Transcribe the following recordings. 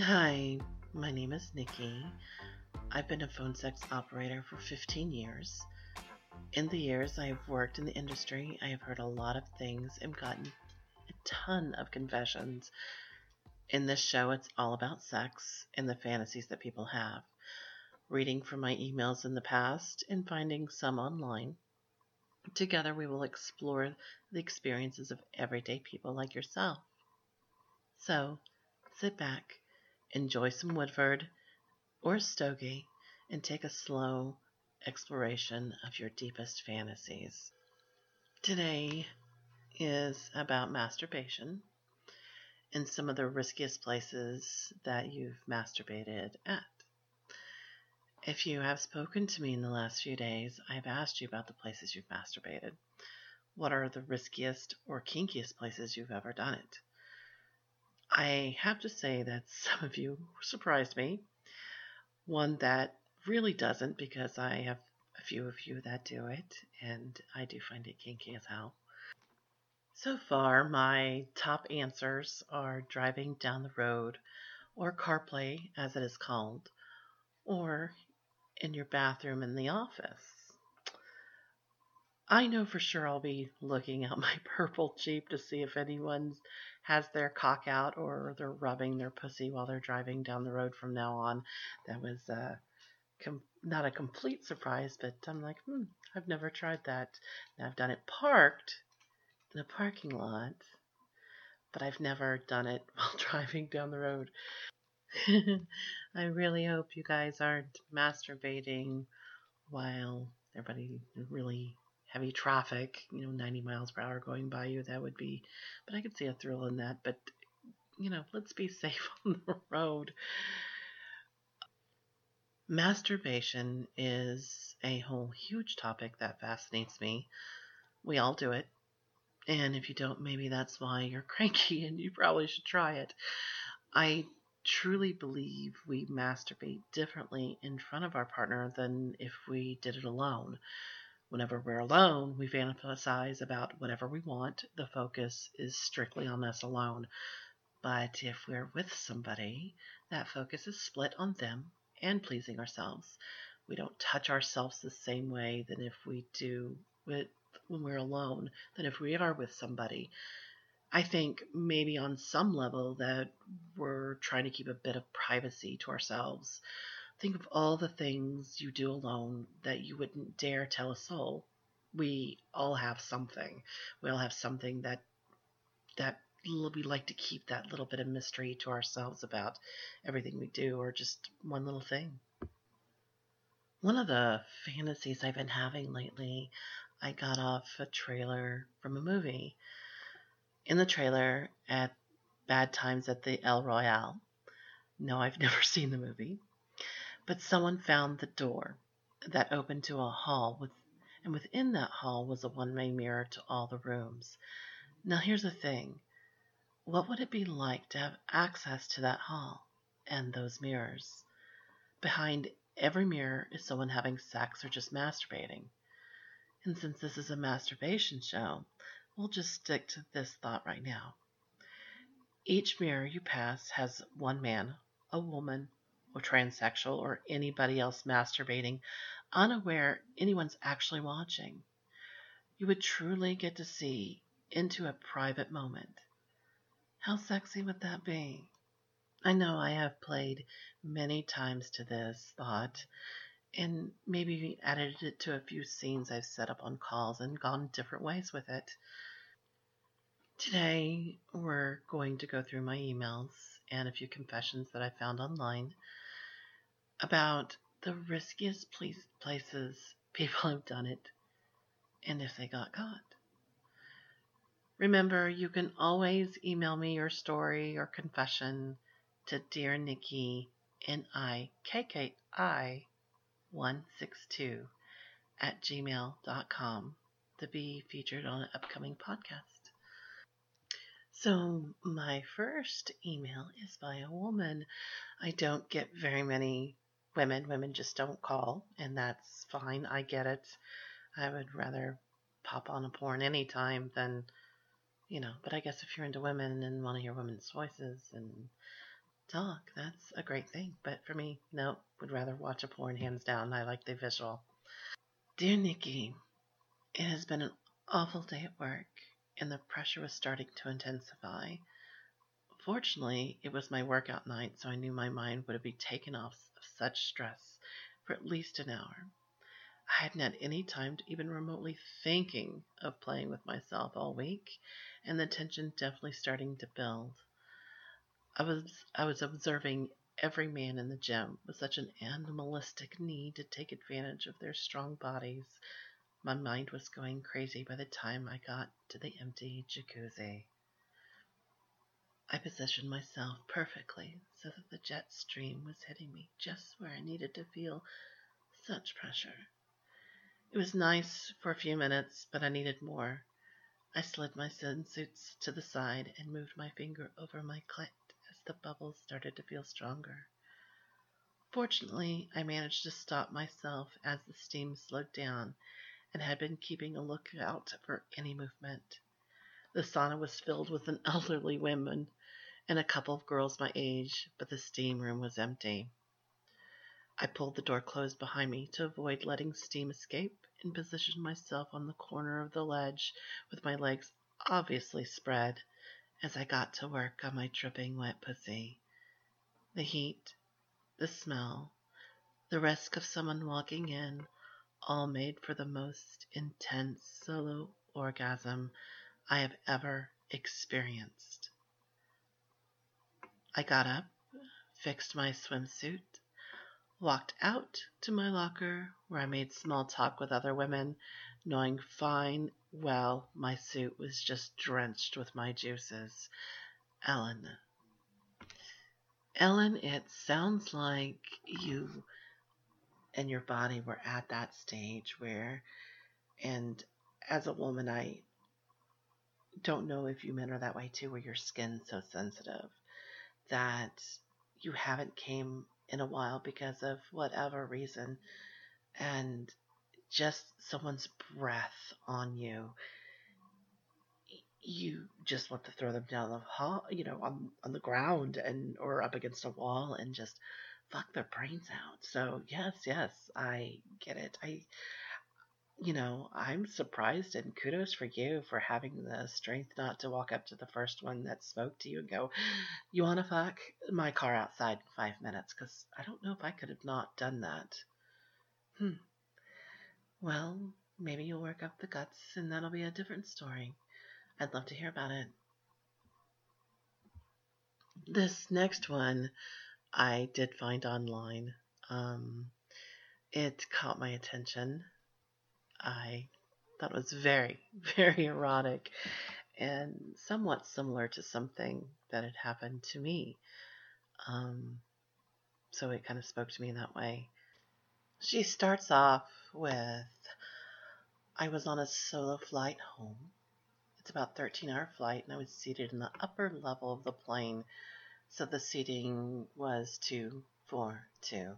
Hi, my name is Nikki. I've been a phone sex operator for 15 years. In the years I have worked in the industry, I have heard a lot of things and gotten a ton of confessions. In this show, it's all about sex and the fantasies that people have. Reading from my emails in the past and finding some online. Together, we will explore the experiences of everyday people like yourself. So, sit back enjoy some Woodford or Stogie, and take a slow exploration of your deepest fantasies. Today is about masturbation and some of the riskiest places that you've masturbated at. If you have spoken to me in the last few days, I've asked you about the places you've masturbated. What are the riskiest or kinkiest places you've ever done it? I have to say that some of you surprised me. One that really doesn't, because I have a few of you that do it, and I do find it kinky as hell. So far, my top answers are driving down the road, or CarPlay as it is called, or in your bathroom in the office. I know for sure I'll be looking at my purple Jeep to see if anyone has their cock out or they're rubbing their pussy while they're driving down the road from now on. That was uh, com- not a complete surprise, but I'm like, hmm, I've never tried that. I've done it parked in a parking lot, but I've never done it while driving down the road. I really hope you guys aren't masturbating while everybody really heavy traffic, you know, 90 miles per hour going by you, that would be, but I could see a thrill in that. But, you know, let's be safe on the road. Masturbation is a whole huge topic that fascinates me. We all do it. And if you don't, maybe that's why you're cranky and you probably should try it. I truly believe we masturbate differently in front of our partner than if we did it alone. Whenever we're alone, we fantasize about whatever we want. The focus is strictly on us alone. But if we're with somebody, that focus is split on them and pleasing ourselves. We don't touch ourselves the same way than if we do with when we're alone than if we are with somebody. I think maybe on some level that we're trying to keep a bit of privacy to ourselves. Think of all the things you do alone that you wouldn't dare tell a soul. We all have something. We all have something that that we like to keep that little bit of mystery to ourselves about everything we do, or just one little thing. One of the fantasies I've been having lately, I got off a trailer from a movie. In the trailer, at Bad Times at the El Royale. No, I've never seen the movie. But someone found the door that opened to a hall with and within that hall was a one-way mirror to all the rooms. Now here's the thing. What would it be like to have access to that hall and those mirrors? Behind every mirror is someone having sex or just masturbating. And since this is a masturbation show, we'll just stick to this thought right now. Each mirror you pass has one man, a woman, or transsexual or anybody else masturbating, unaware anyone's actually watching. You would truly get to see into a private moment. How sexy would that be? I know I have played many times to this thought and maybe added it to a few scenes I've set up on calls and gone different ways with it. Today, we're going to go through my emails and a few confessions that I found online about the riskiest places people have done it and if they got caught. Remember, you can always email me your story or confession to Dear Nikki, N-I-K-K-I 162 at gmail.com to be featured on an upcoming podcast. So, my first email is by a woman. I don't get very many women. Women just don't call, and that's fine. I get it. I would rather pop on a porn anytime than, you know, but I guess if you're into women and want to hear women's voices and talk. That's a great thing. But for me, no, would rather watch a porn hands down. I like the visual. Dear Nikki, it has been an awful day at work, and the pressure was starting to intensify. Fortunately, it was my workout night, so I knew my mind would be taken off of such stress for at least an hour. I hadn't had any time to even remotely thinking of playing with myself all week, and the tension definitely starting to build. I was I was observing every man in the gym with such an animalistic need to take advantage of their strong bodies. My mind was going crazy by the time I got to the empty jacuzzi. I positioned myself perfectly so that the jet stream was hitting me just where I needed to feel such pressure. It was nice for a few minutes, but I needed more. I slid my swimsuits to the side and moved my finger over my clit as the bubbles started to feel stronger. Fortunately, I managed to stop myself as the steam slowed down and had been keeping a lookout for any movement. The sauna was filled with an elderly woman and a couple of girls my age, but the steam room was empty. I pulled the door closed behind me to avoid letting steam escape and positioned myself on the corner of the ledge with my legs obviously spread as I got to work on my dripping wet pussy. The heat, the smell, the risk of someone walking in, all made for the most intense solo orgasm I have ever experienced. I got up, fixed my swimsuit, walked out to my locker where I made small talk with other women, knowing fine well my suit was just drenched with my juices. Ellen. Ellen, it sounds like you and your body were at that stage where, and as a woman, I don't know if you men are that way too, where your skin's so sensitive that you haven't came in a while because of whatever reason, and just someone's breath on you, you just want to throw them down the hall, you know, on on the ground and or up against a wall and just fuck their brains out. So yes, yes, I get it. I you know, I'm surprised and kudos for you for having the strength not to walk up to the first one that spoke to you and go, You want to fuck my car outside in five minutes? Because I don't know if I could have not done that. Hmm. Well, maybe you'll work up the guts and that'll be a different story. I'd love to hear about it. This next one I did find online. Um, it caught my attention. I thought was very, very erotic and somewhat similar to something that had happened to me. Um, so it kind of spoke to me in that way. She starts off with I was on a solo flight home. It's about 13 hour flight and I was seated in the upper level of the plane. So the seating was two, four, two.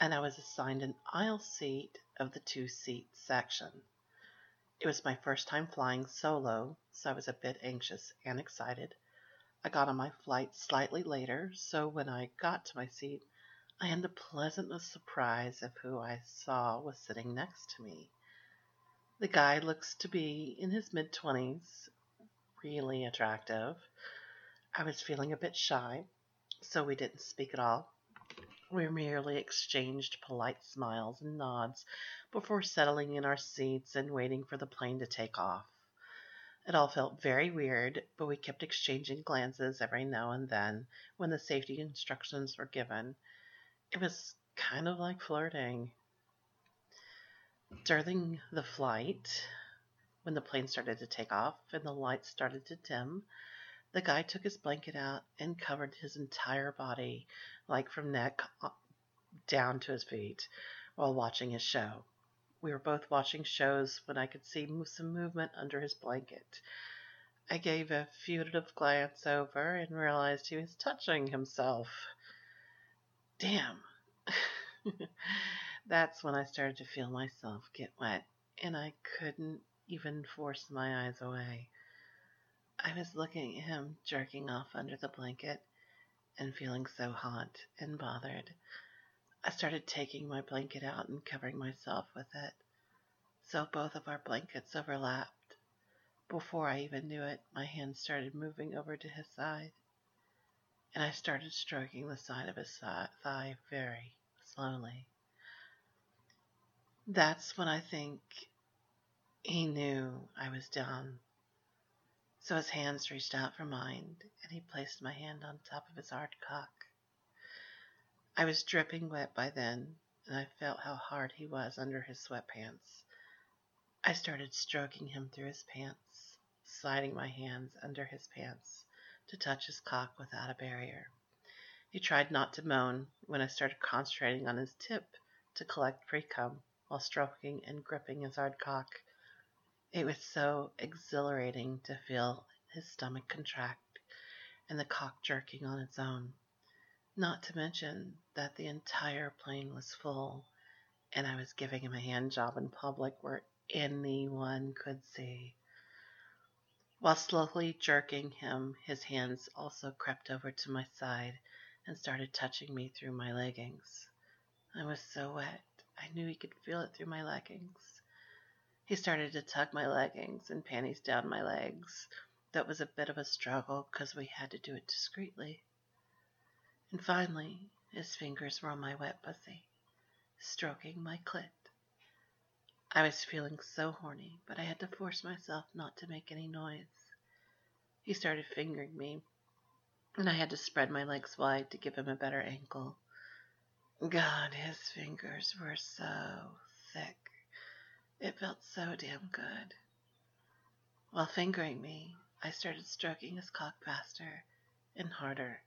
And I was assigned an aisle seat of the two seat section. It was my first time flying solo, so I was a bit anxious and excited. I got on my flight slightly later, so when I got to my seat, I had the pleasant surprise of who I saw was sitting next to me. The guy looks to be in his mid twenties, really attractive. I was feeling a bit shy, so we didn't speak at all. We merely exchanged polite smiles and nods before settling in our seats and waiting for the plane to take off. It all felt very weird, but we kept exchanging glances every now and then when the safety instructions were given it was kind of like flirting. During the flight, when the plane started to take off and the lights started to dim, the guy took his blanket out and covered his entire body, like from neck down to his feet, while watching his show. We were both watching shows when I could see some movement under his blanket. I gave a furtive glance over and realized he was touching himself damn. That's when I started to feel myself get wet, and I couldn't even force my eyes away. I was looking at him jerking off under the blanket, and feeling so hot and bothered, I started taking my blanket out and covering myself with it. So both of our blankets overlapped. Before I even knew it, my hand started moving over to his side, and I started stroking the side of his thigh very slowly. That's when I think he knew I was down. So his hands reached out for mine, and he placed my hand on top of his hard cock. I was dripping wet by then, and I felt how hard he was under his sweatpants. I started stroking him through his pants, sliding my hands under his pants to touch his cock without a barrier. He tried not to moan when I started concentrating on his tip to collect pre cum while stroking and gripping his hard cock. It was so exhilarating to feel his stomach contract and the cock jerking on its own. Not to mention that the entire plane was full and I was giving him a hand job in public where anyone could see. While slowly jerking him, his hands also crept over to my side and started touching me through my leggings. I was so wet, I knew he could feel it through my leggings. He started to tug my leggings and panties down my legs. That was a bit of a struggle because we had to do it discreetly. And finally, his fingers were on my wet pussy, stroking my clit. I was feeling so horny, but I had to force myself not to make any noise. He started fingering me, and I had to spread my legs wide to give him a better ankle. God, his fingers were so thick. It felt so damn good. While fingering me, I started stroking his cock faster and harder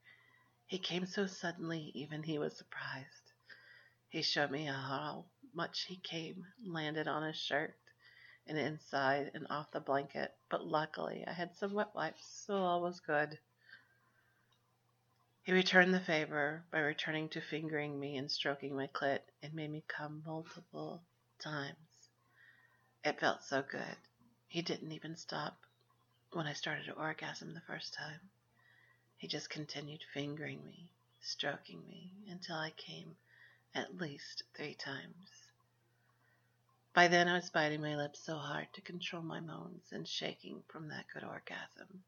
he came so suddenly, even he was surprised. He showed me how much he came, landed on his shirt, and inside and off the blanket, but luckily I had some wet wipes, so all was good. He returned the favor by returning to fingering me and stroking my clit and made me come multiple times. It felt so good. He didn't even stop when I started to orgasm the first time. He just continued fingering me, stroking me, until I came at least three times. By then I was biting my lips so hard to control my moans and shaking from that good orgasm.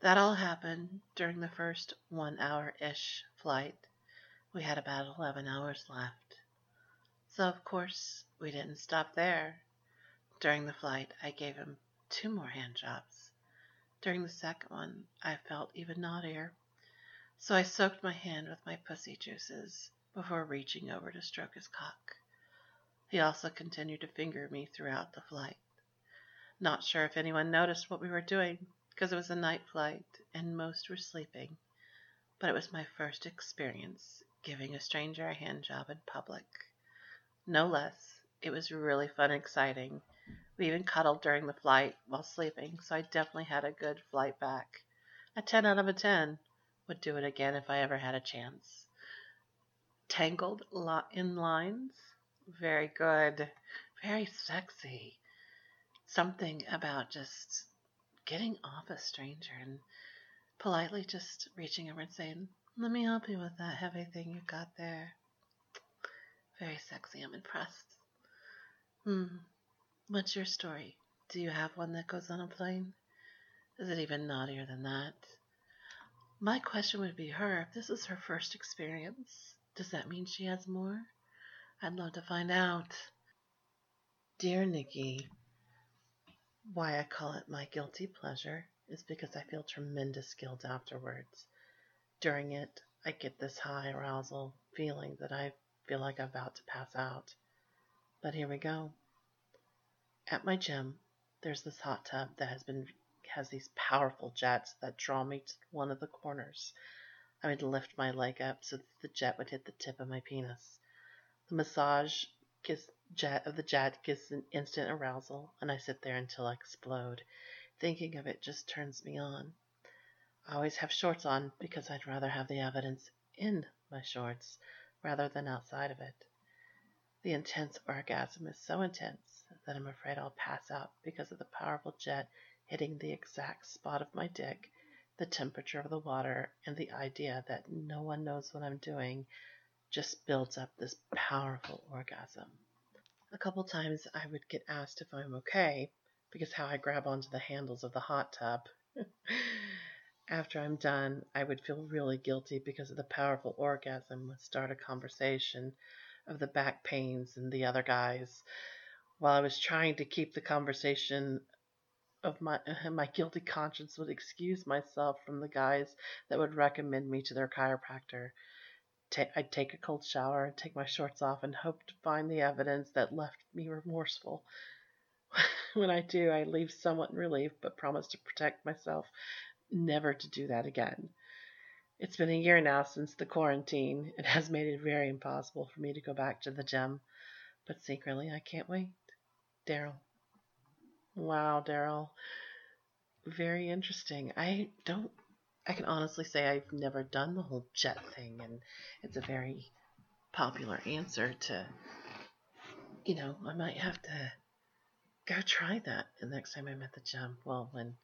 That all happened during the first one hour ish flight. We had about 11 hours left. So, of course, we didn't stop there. During the flight, I gave him two more hand jobs. During the second one, I felt even naughtier, so I soaked my hand with my pussy juices before reaching over to stroke his cock. He also continued to finger me throughout the flight. Not sure if anyone noticed what we were doing, because it was a night flight and most were sleeping, but it was my first experience giving a stranger a hand job in public. No less, it was really fun and exciting, we even cuddled during the flight while sleeping, so I definitely had a good flight back. A 10 out of a 10. Would do it again if I ever had a chance. Tangled in lines. Very good. Very sexy. Something about just getting off a stranger and politely just reaching over and saying, Let me help you with that heavy thing you got there. Very sexy. I'm impressed. Hmm. What's your story? Do you have one that goes on a plane? Is it even naughtier than that? My question would be her, if this is her first experience, does that mean she has more? I'd love to find out. Dear Nikki, why I call it my guilty pleasure is because I feel tremendous guilt afterwards. During it, I get this high arousal feeling that I feel like I'm about to pass out. But here we go. At my gym, there's this hot tub that has been has these powerful jets that draw me to one of the corners. I would lift my leg up so that the jet would hit the tip of my penis. The massage jet of the jet gives an instant arousal, and I sit there until I explode. Thinking of it just turns me on. I always have shorts on because I'd rather have the evidence in my shorts rather than outside of it. The intense orgasm is so intense that I'm afraid I'll pass out because of the powerful jet hitting the exact spot of my dick the temperature of the water, and the idea that no one knows what I'm doing just builds up this powerful orgasm. A couple times I would get asked if I'm okay because how I grab onto the handles of the hot tub. After I'm done, I would feel really guilty because of the powerful orgasm would start a conversation of the back pains and the other guys while I was trying to keep the conversation of my my guilty conscience would excuse myself from the guys that would recommend me to their chiropractor. Ta- I'd take a cold shower and take my shorts off and hope to find the evidence that left me remorseful. when I do, I leave somewhat in relief, but promise to protect myself never to do that again. It's been a year now since the quarantine. It has made it very impossible for me to go back to the gym, but secretly I can't wait. Daryl. Wow, Daryl. Very interesting. I don't, I can honestly say I've never done the whole jet thing, and it's a very popular answer to, you know, I might have to go try that the next time I'm at the gym. Well, when,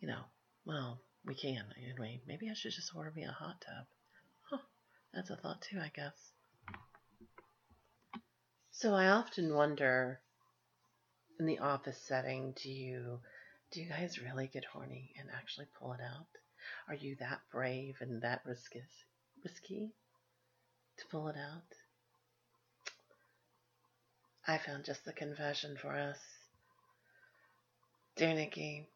you know, well, we can anyway. Maybe I should just order me a hot tub. Huh, that's a thought too, I guess. So I often wonder in the office setting, do you do you guys really get horny and actually pull it out? Are you that brave and that risky risky to pull it out? I found just the confession for us. Dear Nikki,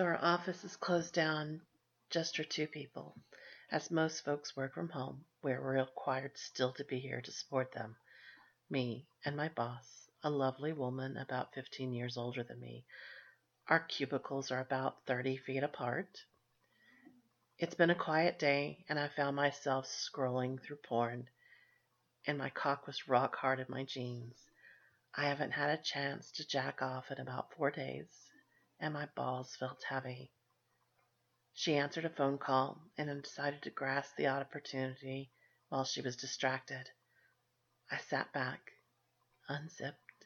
so our office is closed down just for two people. As most folks work from home, we're required still to be here to support them. Me and my boss a lovely woman about 15 years older than me. Our cubicles are about 30 feet apart. It's been a quiet day, and I found myself scrolling through porn, and my cock was rock hard in my jeans. I haven't had a chance to jack off in about four days, and my balls felt heavy. She answered a phone call, and I decided to grasp the opportunity while she was distracted. I sat back, unzipped,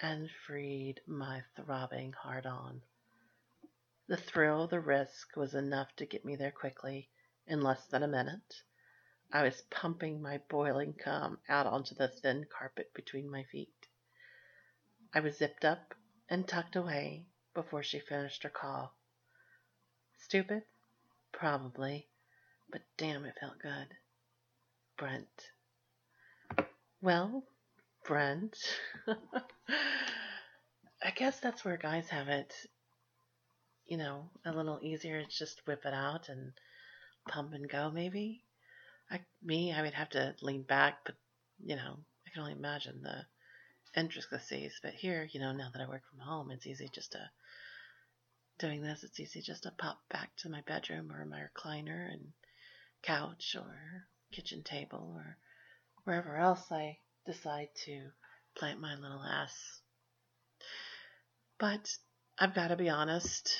and freed my throbbing heart on. The thrill, the risk was enough to get me there quickly, in less than a minute. I was pumping my boiling cum out onto the thin carpet between my feet. I was zipped up and tucked away before she finished her call. Stupid? Probably, but damn, it felt good. Brent. Well, Brent. I guess that's where guys have it, you know, a little easier. It's just whip it out and pump and go, maybe. I, me, I would have to lean back, but, you know, I can only imagine the intricacies. But here, you know, now that I work from home, it's easy just to, doing this, it's easy just to pop back to my bedroom or my recliner and couch or kitchen table or wherever else I decide to plant my little ass. But I've got to be honest,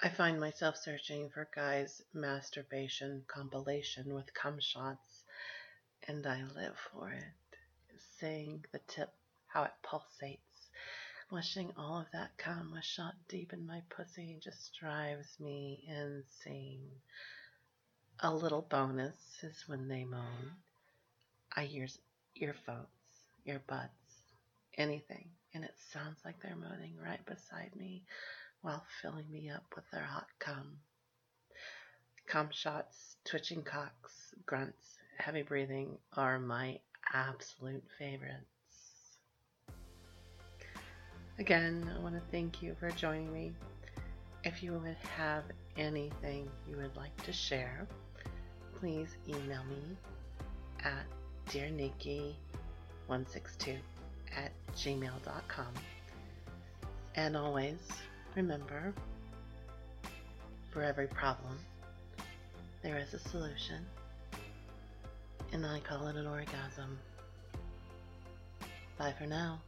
I find myself searching for guys' masturbation compilation with cum shots, and I live for it. Seeing the tip, how it pulsates, wishing all of that was shot deep in my pussy just drives me insane. A little bonus is when they moan. I hear earphones, earbuds, anything, and it sounds like they're moaning right beside me while filling me up with their hot cum. Cum shots, twitching cocks, grunts, heavy breathing are my absolute favorites. Again, I want to thank you for joining me. If you would have anything you would like to share, please email me at dearnikki162 at gmail.com. And always remember for every problem, there is a solution. And I call it an orgasm. Bye for now.